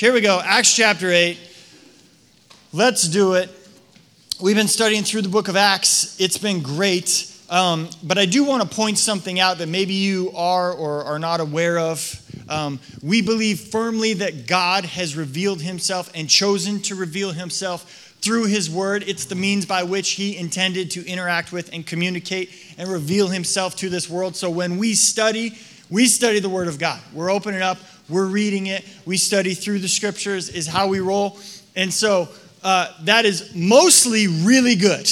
Here we go, Acts chapter 8. Let's do it. We've been studying through the book of Acts. It's been great. Um, but I do want to point something out that maybe you are or are not aware of. Um, we believe firmly that God has revealed himself and chosen to reveal himself through his word. It's the means by which he intended to interact with and communicate and reveal himself to this world. So when we study, we study the word of God. We're opening up, we're reading it, we study through the scriptures, is how we roll. And so uh, that is mostly really good.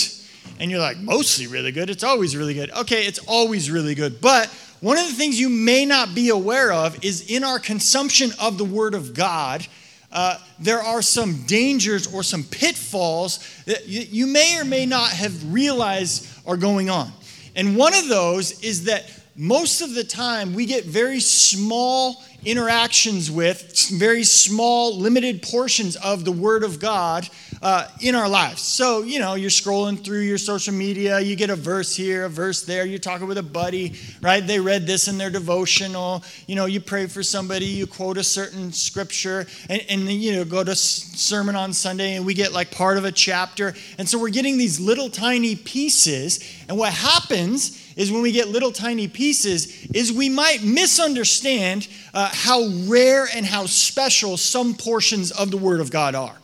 And you're like, mostly really good? It's always really good. Okay, it's always really good. But one of the things you may not be aware of is in our consumption of the Word of God, uh, there are some dangers or some pitfalls that you, you may or may not have realized are going on. And one of those is that most of the time we get very small interactions with very small, limited portions of the Word of God uh, in our lives. So, you know, you're scrolling through your social media, you get a verse here, a verse there, you're talking with a buddy, right? They read this in their devotional. You know, you pray for somebody, you quote a certain scripture, and, and you know, go to sermon on Sunday, and we get like part of a chapter. And so we're getting these little tiny pieces. And what happens is when we get little tiny pieces is we might misunderstand uh, how rare and how special some portions of the word of god are.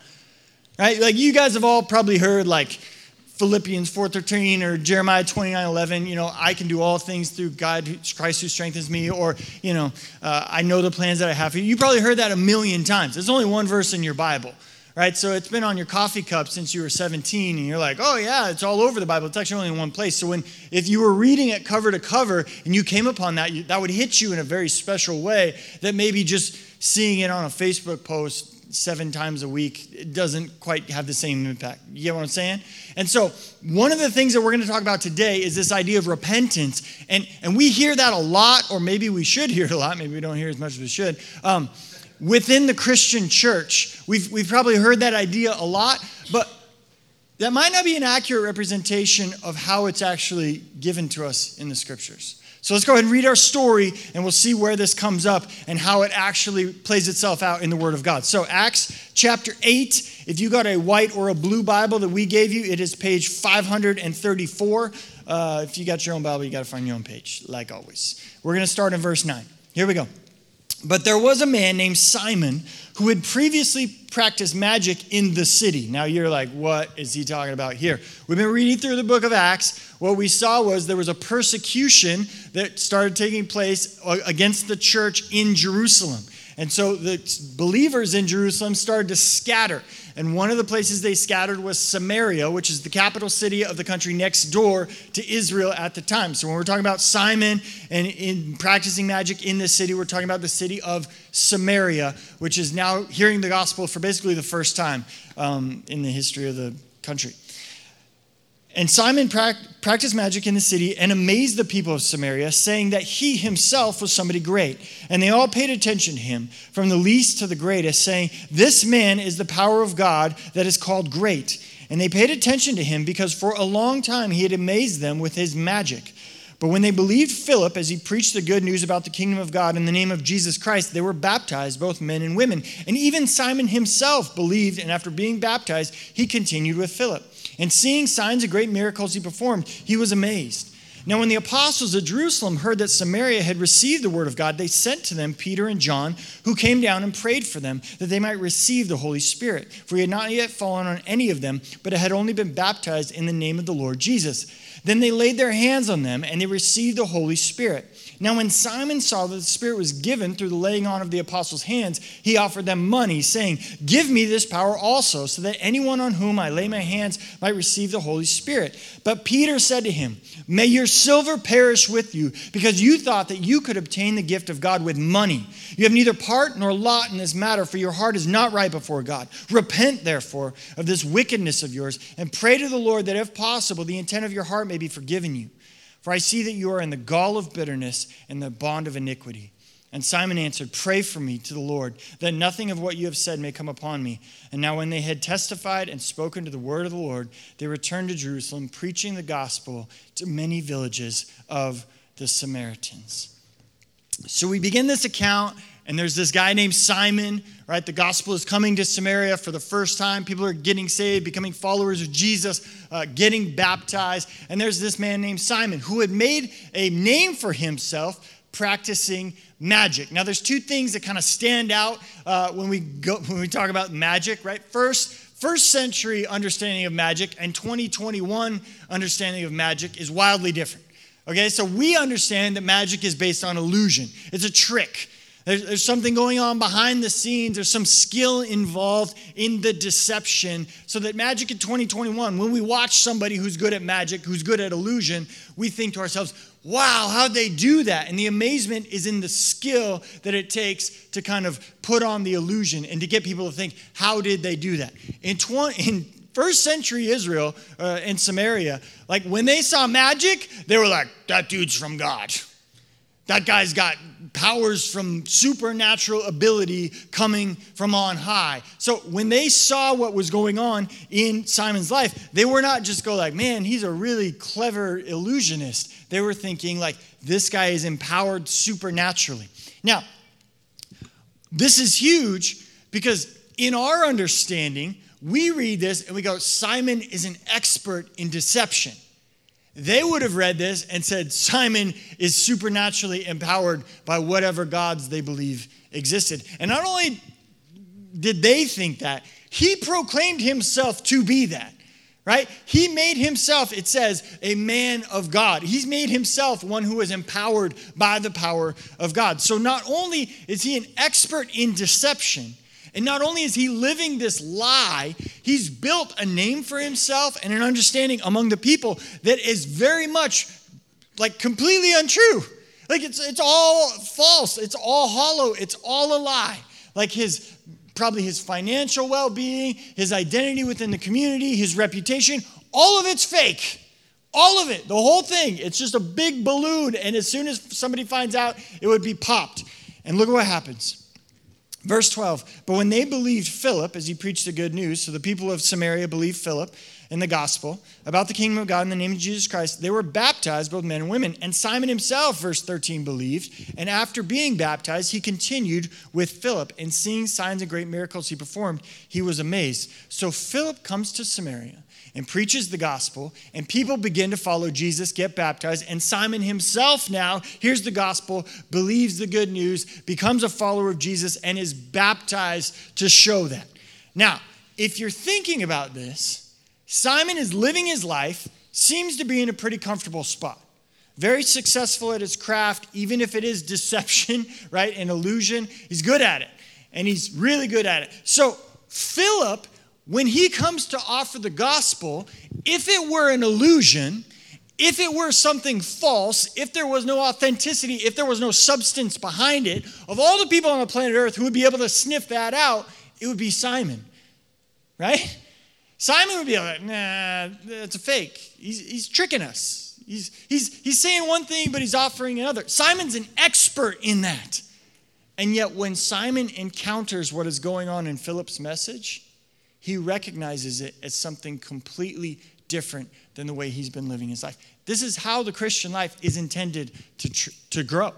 Right? Like you guys have all probably heard like philippians 4.13 or jeremiah 29.11 you know i can do all things through god christ who strengthens me or you know uh, i know the plans that i have for you. You probably heard that a million times. There's only one verse in your bible right? So it's been on your coffee cup since you were 17, and you're like, oh yeah, it's all over the Bible. It's actually only in one place. So when if you were reading it cover to cover and you came upon that, you, that would hit you in a very special way. That maybe just seeing it on a Facebook post seven times a week it doesn't quite have the same impact. You get what I'm saying? And so one of the things that we're going to talk about today is this idea of repentance, and and we hear that a lot, or maybe we should hear a lot. Maybe we don't hear as much as we should. Um, within the Christian church. We've, we've probably heard that idea a lot, but that might not be an accurate representation of how it's actually given to us in the scriptures. So let's go ahead and read our story, and we'll see where this comes up and how it actually plays itself out in the Word of God. So, Acts chapter 8, if you got a white or a blue Bible that we gave you, it is page 534. Uh, if you got your own Bible, you got to find your own page, like always. We're going to start in verse 9. Here we go. But there was a man named Simon who had previously practiced magic in the city. Now you're like, what is he talking about here? We've been reading through the book of Acts. What we saw was there was a persecution that started taking place uh, against the church in Jerusalem. And so the believers in Jerusalem started to scatter. And one of the places they scattered was Samaria, which is the capital city of the country next door to Israel at the time. So when we're talking about Simon and in practicing magic in this city, we're talking about the city of Samaria, which is now hearing the gospel for basically the first time um, in the history of the country. And Simon practiced magic in the city and amazed the people of Samaria, saying that he himself was somebody great. And they all paid attention to him, from the least to the greatest, saying, This man is the power of God that is called great. And they paid attention to him because for a long time he had amazed them with his magic. But when they believed Philip as he preached the good news about the kingdom of God in the name of Jesus Christ, they were baptized, both men and women. And even Simon himself believed, and after being baptized, he continued with Philip. And seeing signs and great miracles he performed, he was amazed. Now, when the apostles of Jerusalem heard that Samaria had received the word of God, they sent to them Peter and John, who came down and prayed for them that they might receive the Holy Spirit. For he had not yet fallen on any of them, but had only been baptized in the name of the Lord Jesus. Then they laid their hands on them, and they received the Holy Spirit. Now, when Simon saw that the Spirit was given through the laying on of the apostles' hands, he offered them money, saying, Give me this power also, so that anyone on whom I lay my hands might receive the Holy Spirit. But Peter said to him, May your silver perish with you, because you thought that you could obtain the gift of God with money. You have neither part nor lot in this matter, for your heart is not right before God. Repent, therefore, of this wickedness of yours, and pray to the Lord that, if possible, the intent of your heart may be forgiven you. For I see that you are in the gall of bitterness and the bond of iniquity. And Simon answered, Pray for me to the Lord, that nothing of what you have said may come upon me. And now, when they had testified and spoken to the word of the Lord, they returned to Jerusalem, preaching the gospel to many villages of the Samaritans. So we begin this account and there's this guy named Simon, right? The gospel is coming to Samaria for the first time. People are getting saved, becoming followers of Jesus, uh, getting baptized. And there's this man named Simon who had made a name for himself practicing magic. Now, there's two things that kind of stand out uh, when we go when we talk about magic, right? First, first century understanding of magic and 2021 understanding of magic is wildly different. Okay, so we understand that magic is based on illusion. It's a trick. There's, there's, something going on behind the scenes. There's some skill involved in the deception. So that magic in 2021, when we watch somebody who's good at magic, who's good at illusion, we think to ourselves, wow, how'd they do that? And the amazement is in the skill that it takes to kind of put on the illusion and to get people to think, how did they do that? In, 20, in first century Israel uh, in Samaria, like when they saw magic, they were like, that dude's from God. That guy's got powers from supernatural ability coming from on high. So when they saw what was going on in Simon's life, they were not just go like, man, he's a really clever illusionist. They were thinking like, this guy is empowered supernaturally. Now, this is huge because in our understanding, we read this and we go, Simon is an expert in deception. They would have read this and said, Simon is supernaturally empowered by whatever gods they believe existed. And not only did they think that, he proclaimed himself to be that, right? He made himself, it says, a man of God. He's made himself one who is empowered by the power of God. So not only is he an expert in deception, and not only is he living this lie, he's built a name for himself and an understanding among the people that is very much like completely untrue. Like it's it's all false, it's all hollow, it's all a lie. Like his probably his financial well-being, his identity within the community, his reputation, all of it's fake. All of it, the whole thing. It's just a big balloon and as soon as somebody finds out, it would be popped. And look at what happens. Verse 12, but when they believed Philip as he preached the good news, so the people of Samaria believed Philip in the gospel about the kingdom of God in the name of Jesus Christ, they were baptized, both men and women. And Simon himself, verse 13, believed. And after being baptized, he continued with Philip. And seeing signs and great miracles he performed, he was amazed. So Philip comes to Samaria and preaches the gospel, and people begin to follow Jesus, get baptized, and Simon himself now hears the gospel, believes the good news, becomes a follower of Jesus, and is baptized to show that. Now, if you're thinking about this, Simon is living his life, seems to be in a pretty comfortable spot. Very successful at his craft, even if it is deception, right, and illusion. He's good at it, and he's really good at it. So, Philip when he comes to offer the gospel, if it were an illusion, if it were something false, if there was no authenticity, if there was no substance behind it, of all the people on the planet Earth who would be able to sniff that out, it would be Simon, right? Simon would be like, nah, it's a fake. He's, he's tricking us. He's, he's, he's saying one thing, but he's offering another. Simon's an expert in that. And yet, when Simon encounters what is going on in Philip's message, he recognizes it as something completely different than the way he's been living his life. This is how the Christian life is intended to, tr- to grow.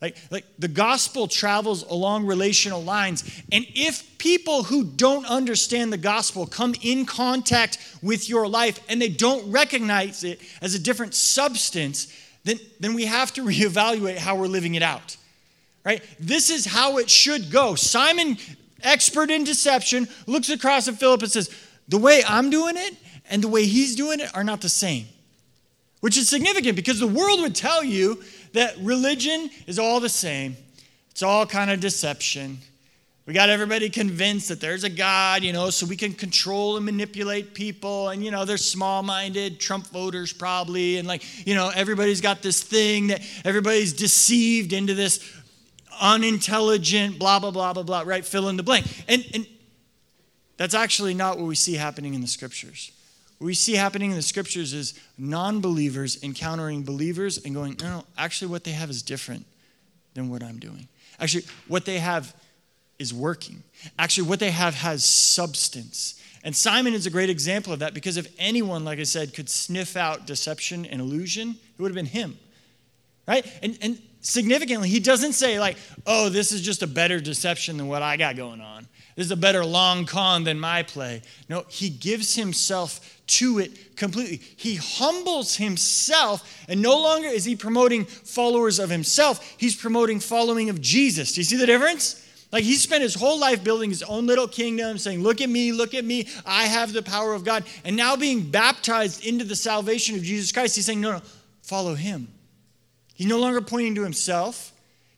Like, like the gospel travels along relational lines. And if people who don't understand the gospel come in contact with your life and they don't recognize it as a different substance, then, then we have to reevaluate how we're living it out. Right? This is how it should go. Simon expert in deception, looks across at Philip and says, The way I'm doing it and the way he's doing it are not the same. Which is significant because the world would tell you that religion is all the same, it's all kind of deception. We got everybody convinced that there's a God, you know, so we can control and manipulate people. And, you know, they're small minded, Trump voters probably. And, like, you know, everybody's got this thing that everybody's deceived into this unintelligent, blah, blah, blah, blah, blah, right? Fill in the blank. And, and that's actually not what we see happening in the scriptures. What we see happening in the scriptures is non believers encountering believers and going, no, no, actually, what they have is different than what I'm doing. Actually, what they have is working. Actually, what they have has substance. And Simon is a great example of that because if anyone, like I said, could sniff out deception and illusion, it would have been him. Right? And, and significantly, he doesn't say, like, oh, this is just a better deception than what I got going on. This is a better long con than my play. No, he gives himself to it completely. He humbles himself, and no longer is he promoting followers of himself, he's promoting following of Jesus. Do you see the difference? Like he spent his whole life building his own little kingdom, saying, Look at me, look at me, I have the power of God. And now being baptized into the salvation of Jesus Christ, he's saying, No, no, follow him. He's no longer pointing to himself,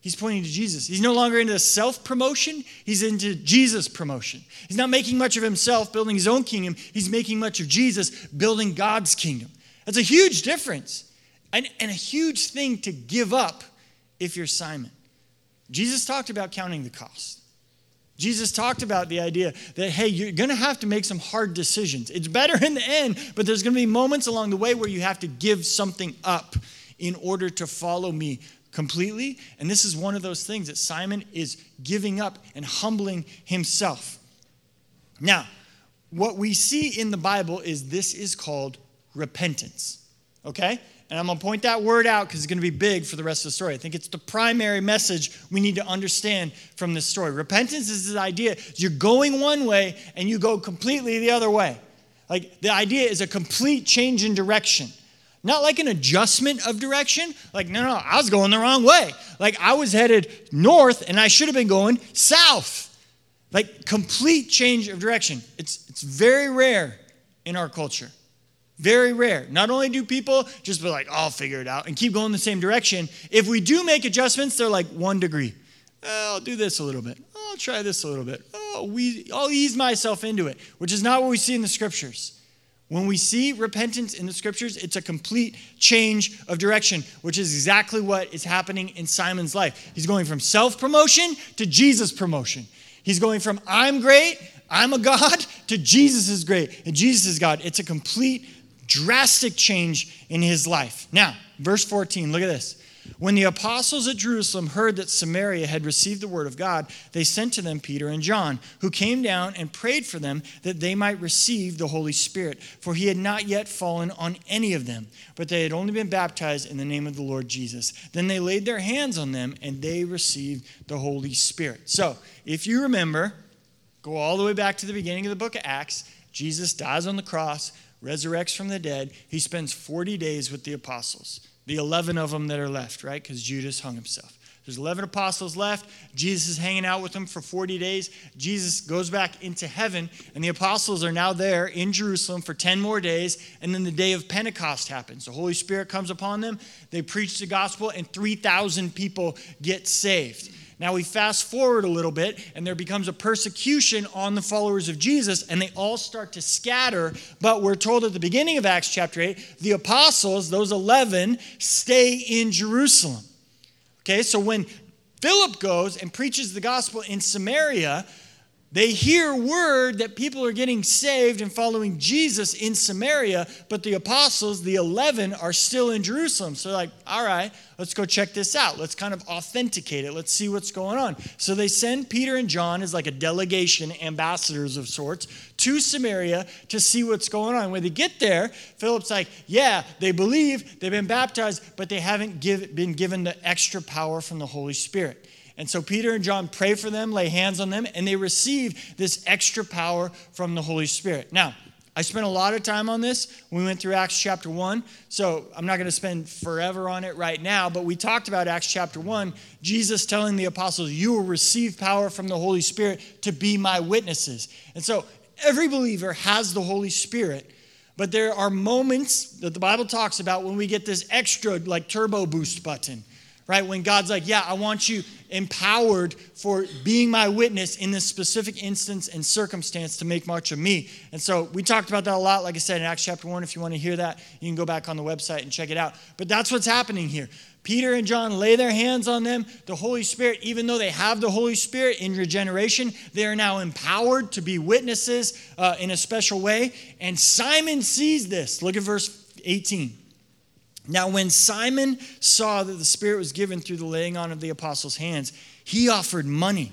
He's pointing to Jesus. He's no longer into self promotion, he's into Jesus promotion. He's not making much of himself building his own kingdom, he's making much of Jesus building God's kingdom. That's a huge difference and, and a huge thing to give up if you're Simon. Jesus talked about counting the cost. Jesus talked about the idea that, hey, you're going to have to make some hard decisions. It's better in the end, but there's going to be moments along the way where you have to give something up in order to follow me completely. And this is one of those things that Simon is giving up and humbling himself. Now, what we see in the Bible is this is called repentance. Okay? And I'm going to point that word out because it's going to be big for the rest of the story. I think it's the primary message we need to understand from this story. Repentance is this idea you're going one way and you go completely the other way. Like the idea is a complete change in direction. Not like an adjustment of direction. Like, no, no, I was going the wrong way. Like, I was headed north and I should have been going south. Like, complete change of direction. It's, it's very rare in our culture. Very rare. Not only do people just be like, I'll figure it out and keep going the same direction, if we do make adjustments, they're like one degree. Oh, I'll do this a little bit. I'll try this a little bit. Oh, we, I'll ease myself into it, which is not what we see in the scriptures. When we see repentance in the scriptures, it's a complete change of direction, which is exactly what is happening in Simon's life. He's going from self promotion to Jesus promotion. He's going from I'm great, I'm a God, to Jesus is great, and Jesus is God. It's a complete, drastic change in his life. Now, verse 14, look at this. When the apostles at Jerusalem heard that Samaria had received the word of God, they sent to them Peter and John, who came down and prayed for them that they might receive the Holy Spirit, for he had not yet fallen on any of them, but they had only been baptized in the name of the Lord Jesus. Then they laid their hands on them and they received the Holy Spirit. So, if you remember, go all the way back to the beginning of the book of Acts. Jesus dies on the cross, resurrects from the dead. He spends 40 days with the apostles the 11 of them that are left, right? Because Judas hung himself. There's 11 apostles left. Jesus is hanging out with them for 40 days. Jesus goes back into heaven, and the apostles are now there in Jerusalem for 10 more days. And then the day of Pentecost happens. The Holy Spirit comes upon them. They preach the gospel, and 3,000 people get saved. Now we fast forward a little bit, and there becomes a persecution on the followers of Jesus, and they all start to scatter. But we're told at the beginning of Acts chapter 8, the apostles, those 11, stay in Jerusalem. Okay, so when Philip goes and preaches the gospel in Samaria, they hear word that people are getting saved and following Jesus in Samaria, but the apostles, the 11, are still in Jerusalem. So they're like, all right, let's go check this out. Let's kind of authenticate it. Let's see what's going on. So they send Peter and John as like a delegation, ambassadors of sorts, to Samaria to see what's going on. When they get there, Philip's like, yeah, they believe, they've been baptized, but they haven't give, been given the extra power from the Holy Spirit. And so Peter and John pray for them, lay hands on them, and they receive this extra power from the Holy Spirit. Now, I spent a lot of time on this we went through Acts chapter 1, so I'm not going to spend forever on it right now, but we talked about Acts chapter 1, Jesus telling the apostles, You will receive power from the Holy Spirit to be my witnesses. And so every believer has the Holy Spirit, but there are moments that the Bible talks about when we get this extra, like turbo boost button right? When God's like, yeah, I want you empowered for being my witness in this specific instance and circumstance to make much of me. And so we talked about that a lot, like I said, in Acts chapter 1. If you want to hear that, you can go back on the website and check it out. But that's what's happening here. Peter and John lay their hands on them. The Holy Spirit, even though they have the Holy Spirit in regeneration, they are now empowered to be witnesses uh, in a special way. And Simon sees this. Look at verse 18. Now, when Simon saw that the Spirit was given through the laying on of the apostles' hands, he offered money,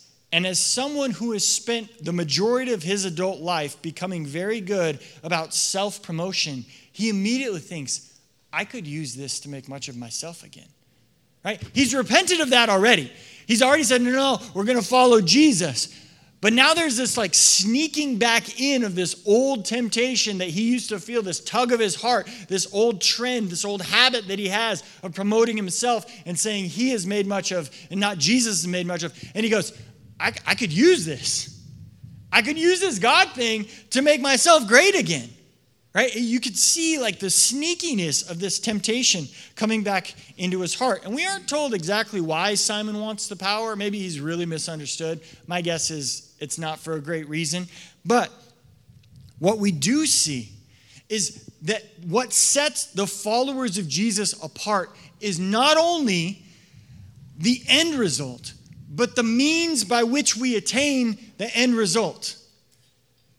and as someone who has spent the majority of his adult life becoming very good about self promotion, he immediately thinks, I could use this to make much of myself again. Right? He's repented of that already. He's already said, no, no, we're going to follow Jesus. But now there's this like sneaking back in of this old temptation that he used to feel, this tug of his heart, this old trend, this old habit that he has of promoting himself and saying he is made much of and not Jesus is made much of. And he goes, I, I could use this. I could use this God thing to make myself great again. Right? You could see like the sneakiness of this temptation coming back into his heart. And we aren't told exactly why Simon wants the power. Maybe he's really misunderstood. My guess is it's not for a great reason. But what we do see is that what sets the followers of Jesus apart is not only the end result, but the means by which we attain the end result.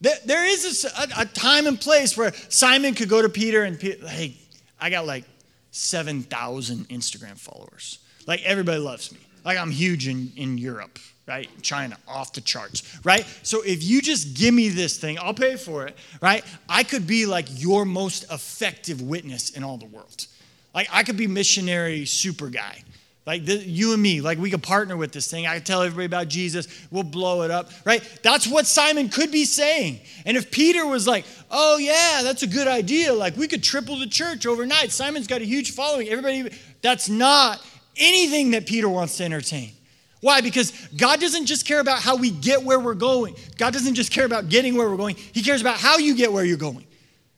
There is a, time and place where Simon could go to Peter and, hey, I got like 7,000 Instagram followers. Like everybody loves me. Like I'm huge in, in Europe, right? China, off the charts, right? So if you just give me this thing, I'll pay for it, right? I could be like your most effective witness in all the world. Like I could be missionary super guy. Like the, you and me, like we could partner with this thing. I could tell everybody about Jesus. We'll blow it up, right? That's what Simon could be saying. And if Peter was like, oh, yeah, that's a good idea, like we could triple the church overnight. Simon's got a huge following. Everybody, that's not anything that Peter wants to entertain. Why? Because God doesn't just care about how we get where we're going. God doesn't just care about getting where we're going. He cares about how you get where you're going,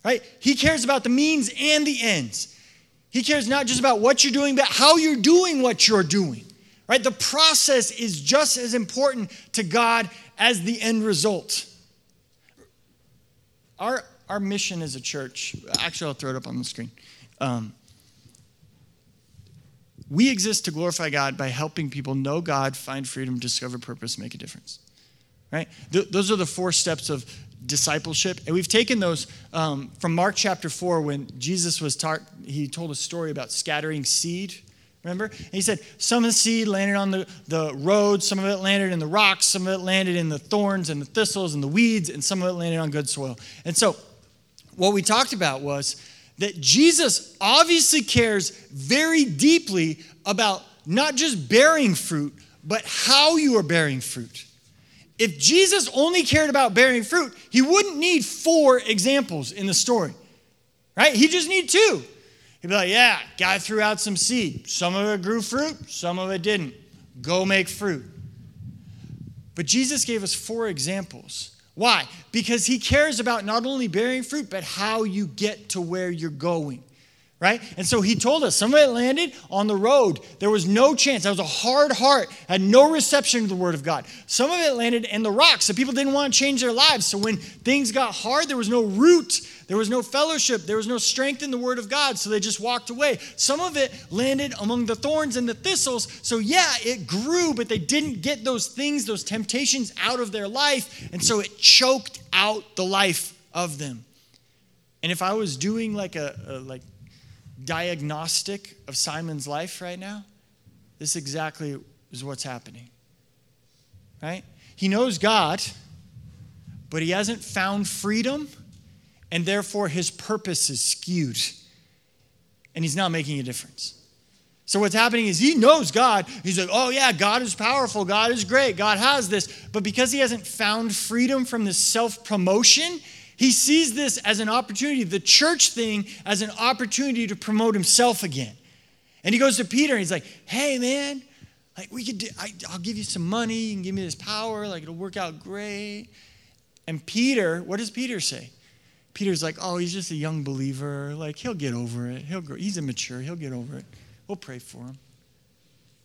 right? He cares about the means and the ends. He cares not just about what you're doing, but how you're doing what you're doing. Right? The process is just as important to God as the end result. Our, our mission as a church, actually, I'll throw it up on the screen. Um, we exist to glorify God by helping people know God, find freedom, discover purpose, make a difference. Right? Th- those are the four steps of discipleship. And we've taken those um, from Mark chapter 4 when Jesus was taught, he told a story about scattering seed. Remember? And he said, some of the seed landed on the, the road, some of it landed in the rocks, some of it landed in the thorns and the thistles and the weeds, and some of it landed on good soil. And so, what we talked about was that Jesus obviously cares very deeply about not just bearing fruit, but how you are bearing fruit. If Jesus only cared about bearing fruit, he wouldn't need four examples in the story, right? He just need two. He'd be like, yeah, guy threw out some seed. Some of it grew fruit, some of it didn't. Go make fruit. But Jesus gave us four examples. Why? Because he cares about not only bearing fruit, but how you get to where you're going right? And so he told us some of it landed on the road. There was no chance. That was a hard heart, had no reception to the word of God. Some of it landed in the rocks. So people didn't want to change their lives. So when things got hard, there was no root, there was no fellowship, there was no strength in the word of God. So they just walked away. Some of it landed among the thorns and the thistles. So yeah, it grew, but they didn't get those things, those temptations out of their life. And so it choked out the life of them. And if I was doing like a, a like diagnostic of Simon's life right now, this exactly is what's happening. Right? He knows God, but he hasn't found freedom, and therefore his purpose is skewed. And he's not making a difference. So, what's happening is he knows God. He's like, oh, yeah, God is powerful. God is great. God has this. But because he hasn't found freedom from this self promotion, he sees this as an opportunity, the church thing, as an opportunity to promote himself again. And he goes to Peter and he's like, hey, man, like we could do, I, will give you some money, can give me this power, like it'll work out great. And Peter, what does Peter say? Peter's like, oh, he's just a young believer. Like he'll get over it. He'll grow. He's immature. He'll get over it. We'll pray for him.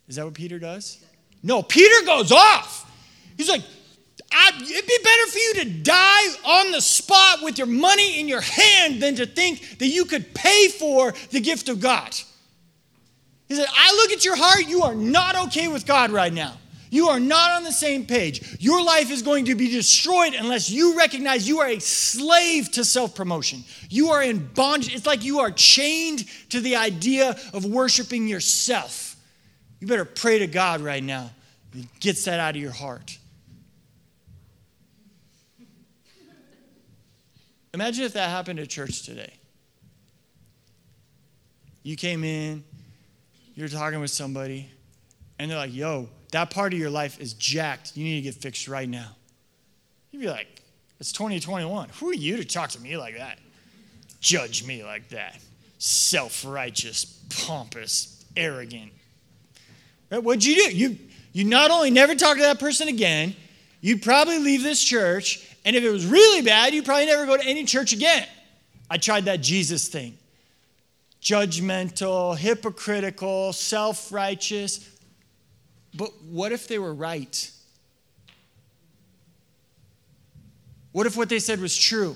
Is that what Peter does? No, Peter goes off. He's like, I, it'd be better for you to die on the spot with your money in your hand than to think that you could pay for the gift of God. He said, I look at your heart, you are not okay with God right now. You are not on the same page. Your life is going to be destroyed unless you recognize you are a slave to self promotion. You are in bondage. It's like you are chained to the idea of worshiping yourself. You better pray to God right now. He gets that out of your heart. Imagine if that happened at church today. You came in, you're talking with somebody, and they're like, yo, that part of your life is jacked. You need to get fixed right now. You'd be like, it's 2021. Who are you to talk to me like that? Judge me like that. Self righteous, pompous, arrogant. Right? What'd you do? You, you not only never talk to that person again, you'd probably leave this church and if it was really bad, you'd probably never go to any church again. I tried that Jesus thing judgmental, hypocritical, self righteous. But what if they were right? What if what they said was true?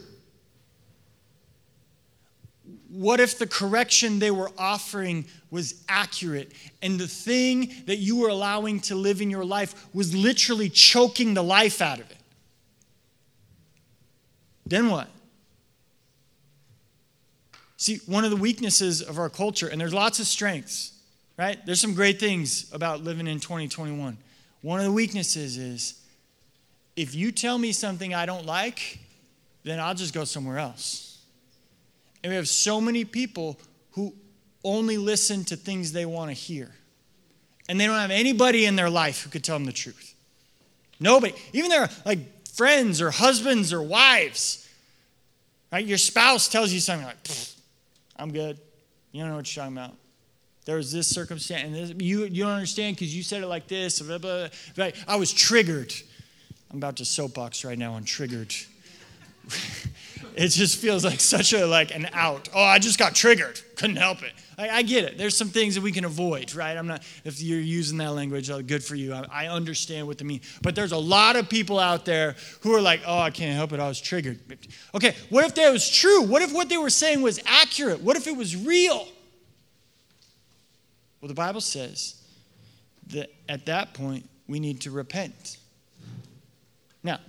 What if the correction they were offering was accurate and the thing that you were allowing to live in your life was literally choking the life out of it? Then what? See, one of the weaknesses of our culture, and there's lots of strengths, right? There's some great things about living in 2021. One of the weaknesses is if you tell me something I don't like, then I'll just go somewhere else. And we have so many people who only listen to things they want to hear. And they don't have anybody in their life who could tell them the truth. Nobody. Even their like friends or husbands or wives. Right? Your spouse tells you something like, I'm good. You don't know what you're talking about. There was this circumstance, and this, you, you don't understand because you said it like this. Blah, blah, blah. I was triggered. I'm about to soapbox right now on triggered. it just feels like such a like an out. Oh, I just got triggered. Couldn't help it. I, I, get it. There's some things that we can avoid, right? I'm not, if you're using that language, uh, good for you. I, I understand what they mean. But there's a lot of people out there who are like, oh, I can't help it. I was triggered. Okay, what if that was true? What if what they were saying was accurate? What if it was real? Well, the Bible says that at that point, we need to repent. Now,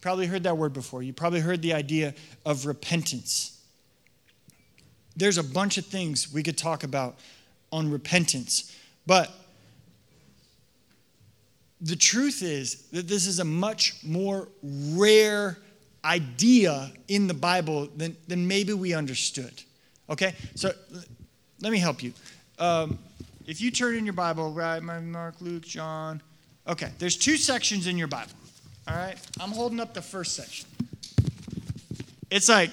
probably heard that word before. You probably heard the idea of repentance there's a bunch of things we could talk about on repentance. But the truth is that this is a much more rare idea in the Bible than, than maybe we understood. Okay? So let me help you. Um, if you turn in your Bible, right, Mark, Luke, John. Okay, there's two sections in your Bible. All right? I'm holding up the first section. It's like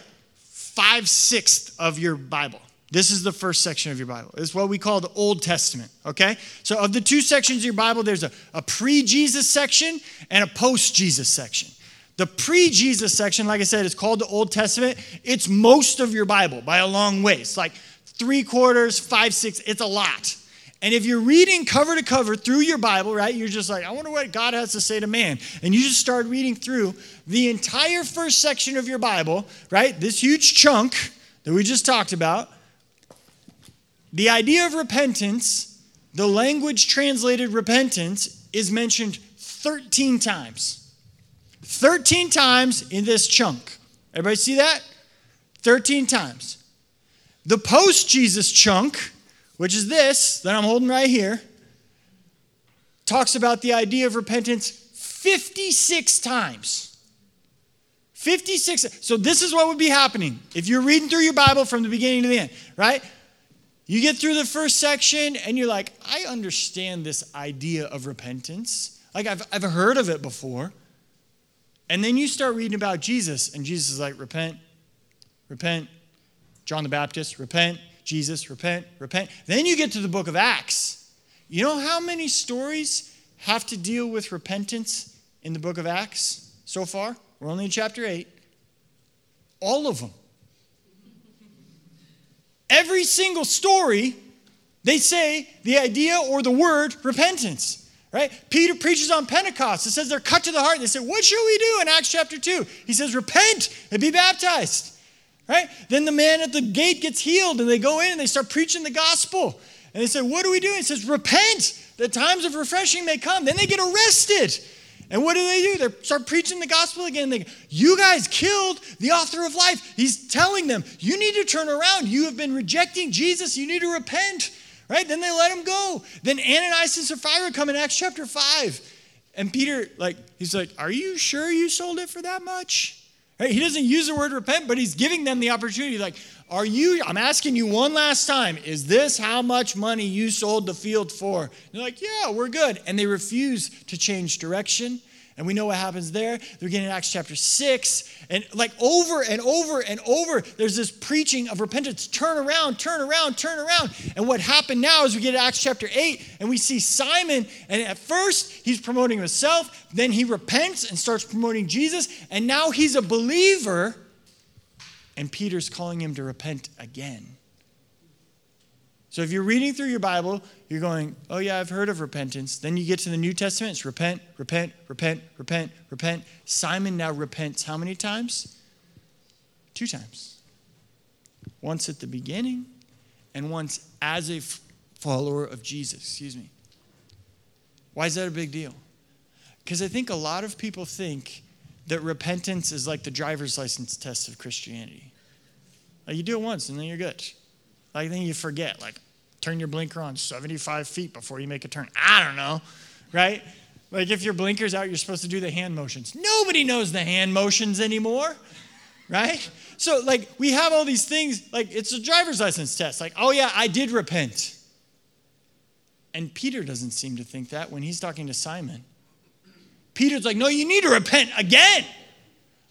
five sixths of your Bible. This is the first section of your Bible. It's what we call the Old Testament, okay? So, of the two sections of your Bible, there's a, a pre Jesus section and a post Jesus section. The pre Jesus section, like I said, is called the Old Testament. It's most of your Bible by a long way. It's like three quarters, five, six, it's a lot. And if you're reading cover to cover through your Bible, right, you're just like, I wonder what God has to say to man. And you just start reading through the entire first section of your Bible, right, this huge chunk that we just talked about. The idea of repentance, the language translated repentance, is mentioned 13 times. 13 times in this chunk. Everybody see that? 13 times. The post Jesus chunk, which is this that I'm holding right here, talks about the idea of repentance 56 times. 56. So, this is what would be happening if you're reading through your Bible from the beginning to the end, right? You get through the first section and you're like, I understand this idea of repentance. Like, I've, I've heard of it before. And then you start reading about Jesus, and Jesus is like, repent, repent. John the Baptist, repent. Jesus, repent, repent. Then you get to the book of Acts. You know how many stories have to deal with repentance in the book of Acts so far? We're only in chapter 8. All of them. Every single story, they say the idea or the word repentance. right? Peter preaches on Pentecost. It says they're cut to the heart. They say, What shall we do in Acts chapter 2? He says, Repent and be baptized, right? Then the man at the gate gets healed and they go in and they start preaching the gospel. And they say, What do we do? He says, Repent, The times of refreshing may come. Then they get arrested. And what do they do? They start preaching the gospel again. They go, You guys killed the author of life. He's telling them, You need to turn around. You have been rejecting Jesus. You need to repent. Right? Then they let him go. Then Ananias and Sapphira come in Acts chapter 5. And Peter, like, he's like, Are you sure you sold it for that much? Right? He doesn't use the word repent, but he's giving them the opportunity. Like, are you, I'm asking you one last time, is this how much money you sold the field for? They're like, yeah, we're good. And they refuse to change direction. And we know what happens there. They're getting Acts chapter 6. And like over and over and over, there's this preaching of repentance. Turn around, turn around, turn around. And what happened now is we get to Acts chapter 8 and we see Simon. And at first, he's promoting himself. Then he repents and starts promoting Jesus. And now he's a believer. And Peter's calling him to repent again. So if you're reading through your Bible, you're going, oh, yeah, I've heard of repentance. Then you get to the New Testament, it's repent, repent, repent, repent, repent. Simon now repents how many times? Two times. Once at the beginning, and once as a follower of Jesus. Excuse me. Why is that a big deal? Because I think a lot of people think that repentance is like the driver's license test of Christianity. Like you do it once and then you're good. Like then you forget, like turn your blinker on 75 feet before you make a turn. I don't know, right? Like if your blinker's out, you're supposed to do the hand motions. Nobody knows the hand motions anymore, right? So like we have all these things, like it's a driver's license test. Like, oh yeah, I did repent. And Peter doesn't seem to think that when he's talking to Simon. Peter's like, no, you need to repent again.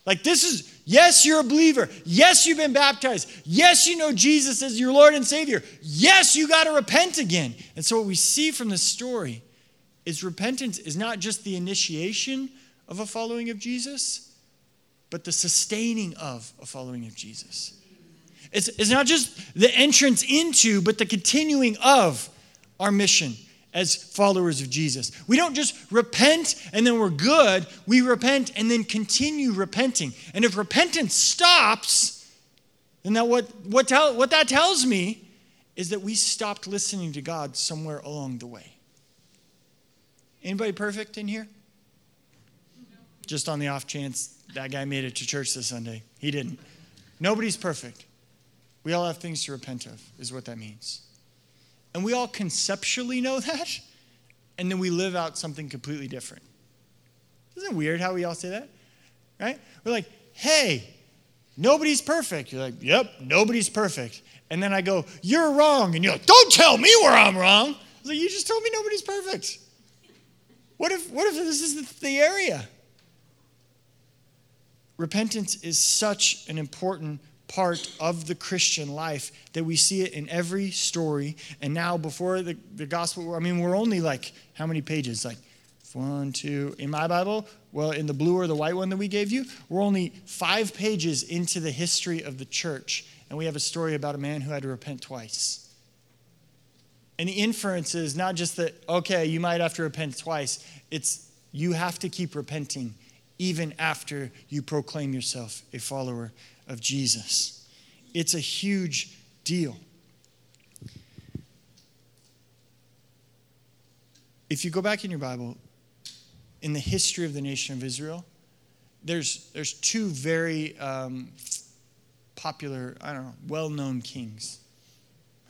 Like, this is, yes, you're a believer. Yes, you've been baptized. Yes, you know Jesus as your Lord and Savior. Yes, you got to repent again. And so, what we see from this story is repentance is not just the initiation of a following of Jesus, but the sustaining of a following of Jesus. It's, it's not just the entrance into, but the continuing of our mission as followers of Jesus. We don't just repent and then we're good. We repent and then continue repenting. And if repentance stops, then that what, what, tell, what that tells me is that we stopped listening to God somewhere along the way. Anybody perfect in here? Just on the off chance that guy made it to church this Sunday. He didn't. Nobody's perfect. We all have things to repent of, is what that means. And we all conceptually know that, and then we live out something completely different. Isn't it weird how we all say that? Right? We're like, hey, nobody's perfect. You're like, yep, nobody's perfect. And then I go, you're wrong. And you're like, don't tell me where I'm wrong. I like, you just told me nobody's perfect. What if, what if this is the area? Repentance is such an important part of the Christian life that we see it in every story. And now, before the, the gospel, I mean, we're only like, how many pages? Like one, two, in my Bible, well, in the blue or the white one that we gave you, we're only five pages into the history of the church. And we have a story about a man who had to repent twice. And the inference is not just that, okay, you might have to repent twice, it's you have to keep repenting even after you proclaim yourself a follower of Jesus. It's a huge deal. If you go back in your Bible, in the history of the nation of Israel, there's, there's two very um, popular, I don't know, well known kings.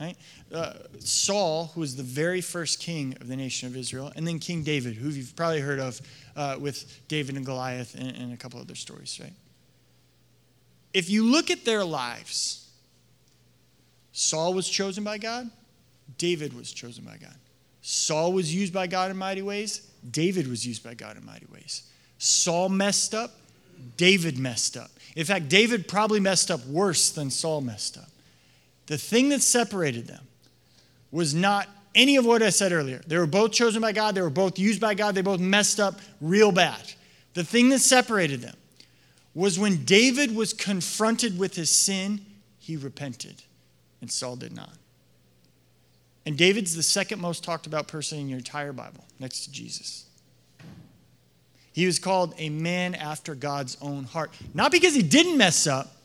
Right? Uh, Saul, who was the very first king of the nation of Israel, and then King David, who you've probably heard of uh, with David and Goliath and, and a couple other stories, right? if you look at their lives, Saul was chosen by God, David was chosen by God. Saul was used by God in mighty ways, David was used by God in mighty ways. Saul messed up, David messed up. In fact, David probably messed up worse than Saul messed up. The thing that separated them was not any of what I said earlier. They were both chosen by God, they were both used by God, they both messed up real bad. The thing that separated them was when David was confronted with his sin, he repented, and Saul did not. And David's the second most talked about person in your entire Bible, next to Jesus. He was called a man after God's own heart. Not because he didn't mess up,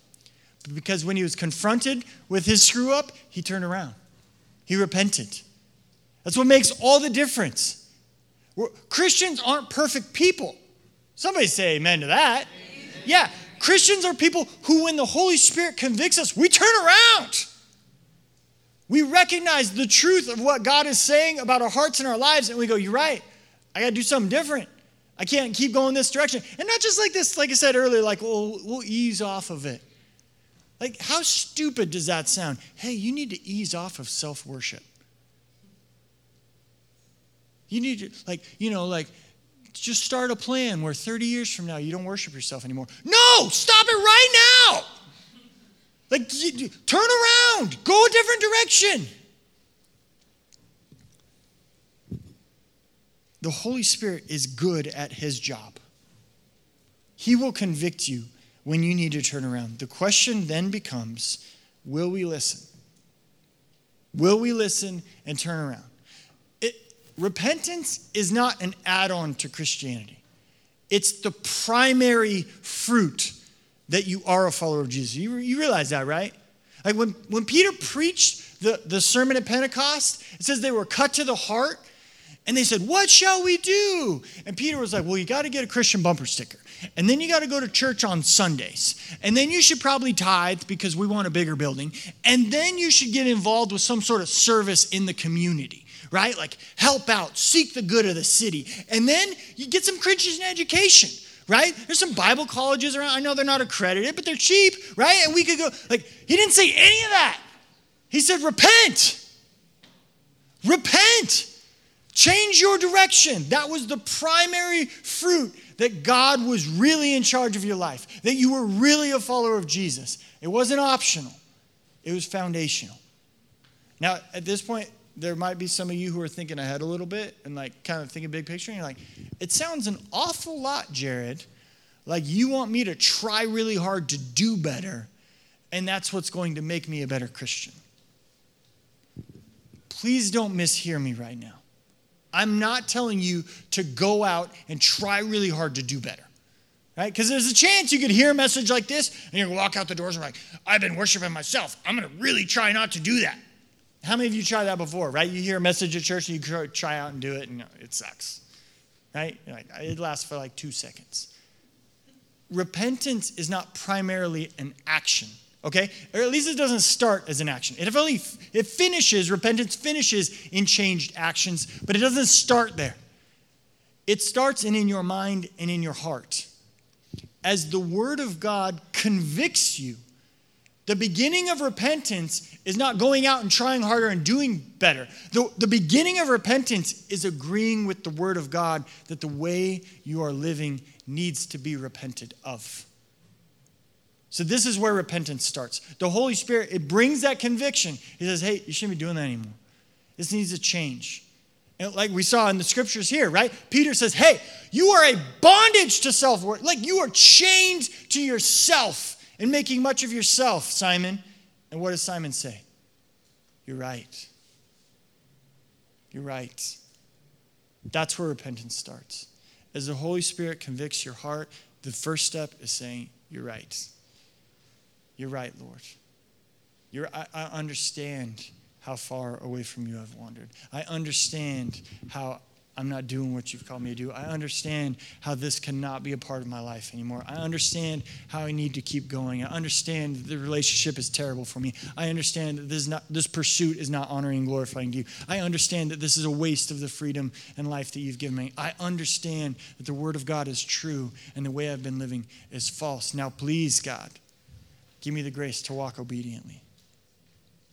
because when he was confronted with his screw up, he turned around. He repented. That's what makes all the difference. We're, Christians aren't perfect people. Somebody say amen to that. Amen. Yeah, Christians are people who, when the Holy Spirit convicts us, we turn around. We recognize the truth of what God is saying about our hearts and our lives, and we go, You're right. I got to do something different. I can't keep going this direction. And not just like this, like I said earlier, like, well, we'll ease off of it. Like, how stupid does that sound? Hey, you need to ease off of self worship. You need to, like, you know, like, just start a plan where 30 years from now you don't worship yourself anymore. No, stop it right now. Like, turn around, go a different direction. The Holy Spirit is good at his job. He will convict you when you need to turn around. The question then becomes will we listen? Will we listen and turn around? It, repentance is not an add on to Christianity, it's the primary fruit that you are a follower of Jesus. You, you realize that, right? Like when, when Peter preached the, the sermon at Pentecost, it says they were cut to the heart. And they said, What shall we do? And Peter was like, Well, you got to get a Christian bumper sticker. And then you got to go to church on Sundays. And then you should probably tithe because we want a bigger building. And then you should get involved with some sort of service in the community, right? Like help out, seek the good of the city. And then you get some Christian education right? There's some Bible colleges around. I know they're not accredited, but they're cheap, right? And we could go, like, he didn't say any of that. He said, repent. Repent. Change your direction. That was the primary fruit that God was really in charge of your life, that you were really a follower of Jesus. It wasn't optional, it was foundational. Now, at this point, there might be some of you who are thinking ahead a little bit and like kind of thinking big picture. And you're like, it sounds an awful lot, Jared. Like you want me to try really hard to do better, and that's what's going to make me a better Christian. Please don't mishear me right now. I'm not telling you to go out and try really hard to do better. Right? Because there's a chance you could hear a message like this and you walk out the doors and like, I've been worshiping myself. I'm to really try not to do that. How many of you tried that before, right? You hear a message at church and you try out and do it, and it sucks, right? It lasts for like two seconds. Repentance is not primarily an action, okay? Or at least it doesn't start as an action. It only it finishes, repentance finishes in changed actions, but it doesn't start there. It starts in, in your mind and in your heart. As the word of God convicts you the beginning of repentance is not going out and trying harder and doing better. The, the beginning of repentance is agreeing with the Word of God that the way you are living needs to be repented of. So, this is where repentance starts. The Holy Spirit, it brings that conviction. He says, hey, you shouldn't be doing that anymore. This needs to change. And like we saw in the scriptures here, right? Peter says, hey, you are a bondage to self worth. Like you are chained to yourself and making much of yourself, Simon. And what does Simon say? You're right. You're right. That's where repentance starts. As the Holy Spirit convicts your heart, the first step is saying, You're right. You're right, Lord. You're, I, I understand how far away from you I've wandered. I understand how I'm not doing what you've called me to do. I understand how this cannot be a part of my life anymore. I understand how I need to keep going. I understand the relationship is terrible for me. I understand that this, not, this pursuit is not honoring and glorifying you. I understand that this is a waste of the freedom and life that you've given me. I understand that the Word of God is true and the way I've been living is false. Now, please, God, give me the grace to walk obediently.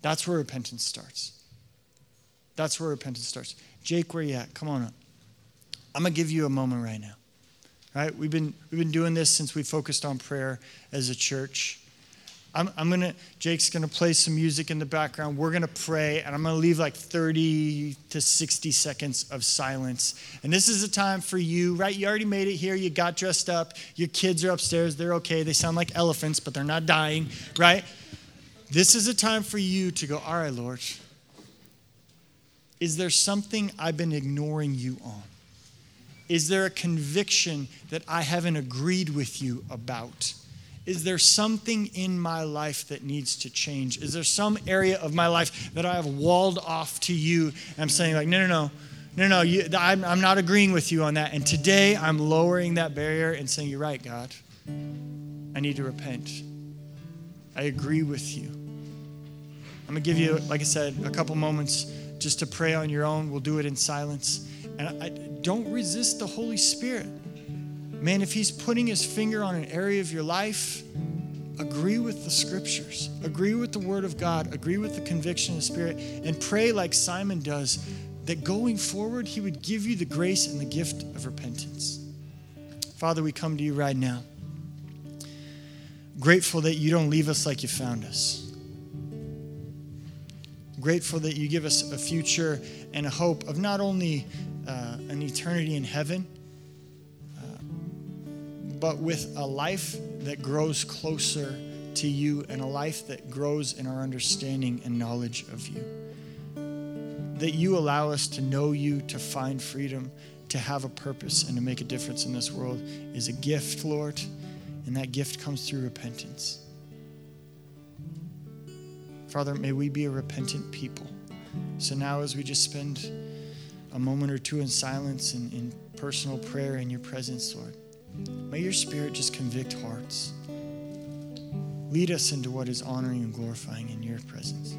That's where repentance starts. That's where repentance starts. Jake, where you at? Come on up. I'm to give you a moment right now. Right? We've been, we've been doing this since we focused on prayer as a church. I'm, I'm going to, Jake's going to play some music in the background. We're going to pray, and I'm going to leave like 30 to 60 seconds of silence. And this is a time for you, right? You already made it here. You got dressed up. Your kids are upstairs. They're okay. They sound like elephants, but they're not dying, right? This is a time for you to go, all right, Lord, Is there something I've been ignoring you on? Is there a conviction that I haven't agreed with you about? Is there something in my life that needs to change? Is there some area of my life that I have walled off to you? And I'm saying, like, no, no, no, no, no, you, I'm, I'm not agreeing with you on that. And today I'm lowering that barrier and saying, You're right, God. I need to repent. I agree with you. I'm going to give you, like I said, a couple moments just to pray on your own. We'll do it in silence. And I, don't resist the Holy Spirit. Man, if He's putting His finger on an area of your life, agree with the scriptures, agree with the Word of God, agree with the conviction of the Spirit, and pray like Simon does that going forward, He would give you the grace and the gift of repentance. Father, we come to you right now. Grateful that you don't leave us like you found us grateful that you give us a future and a hope of not only uh, an eternity in heaven, but with a life that grows closer to you and a life that grows in our understanding and knowledge of you. That you allow us to know you, to find freedom, to have a purpose, and to make a difference in this world is a gift, Lord, and that gift comes through repentance. Father, may we be a repentant people. So now, as we just spend a moment or two in silence and in personal prayer in your presence, Lord, may your spirit just convict hearts. Lead us into what is honoring and glorifying in your presence.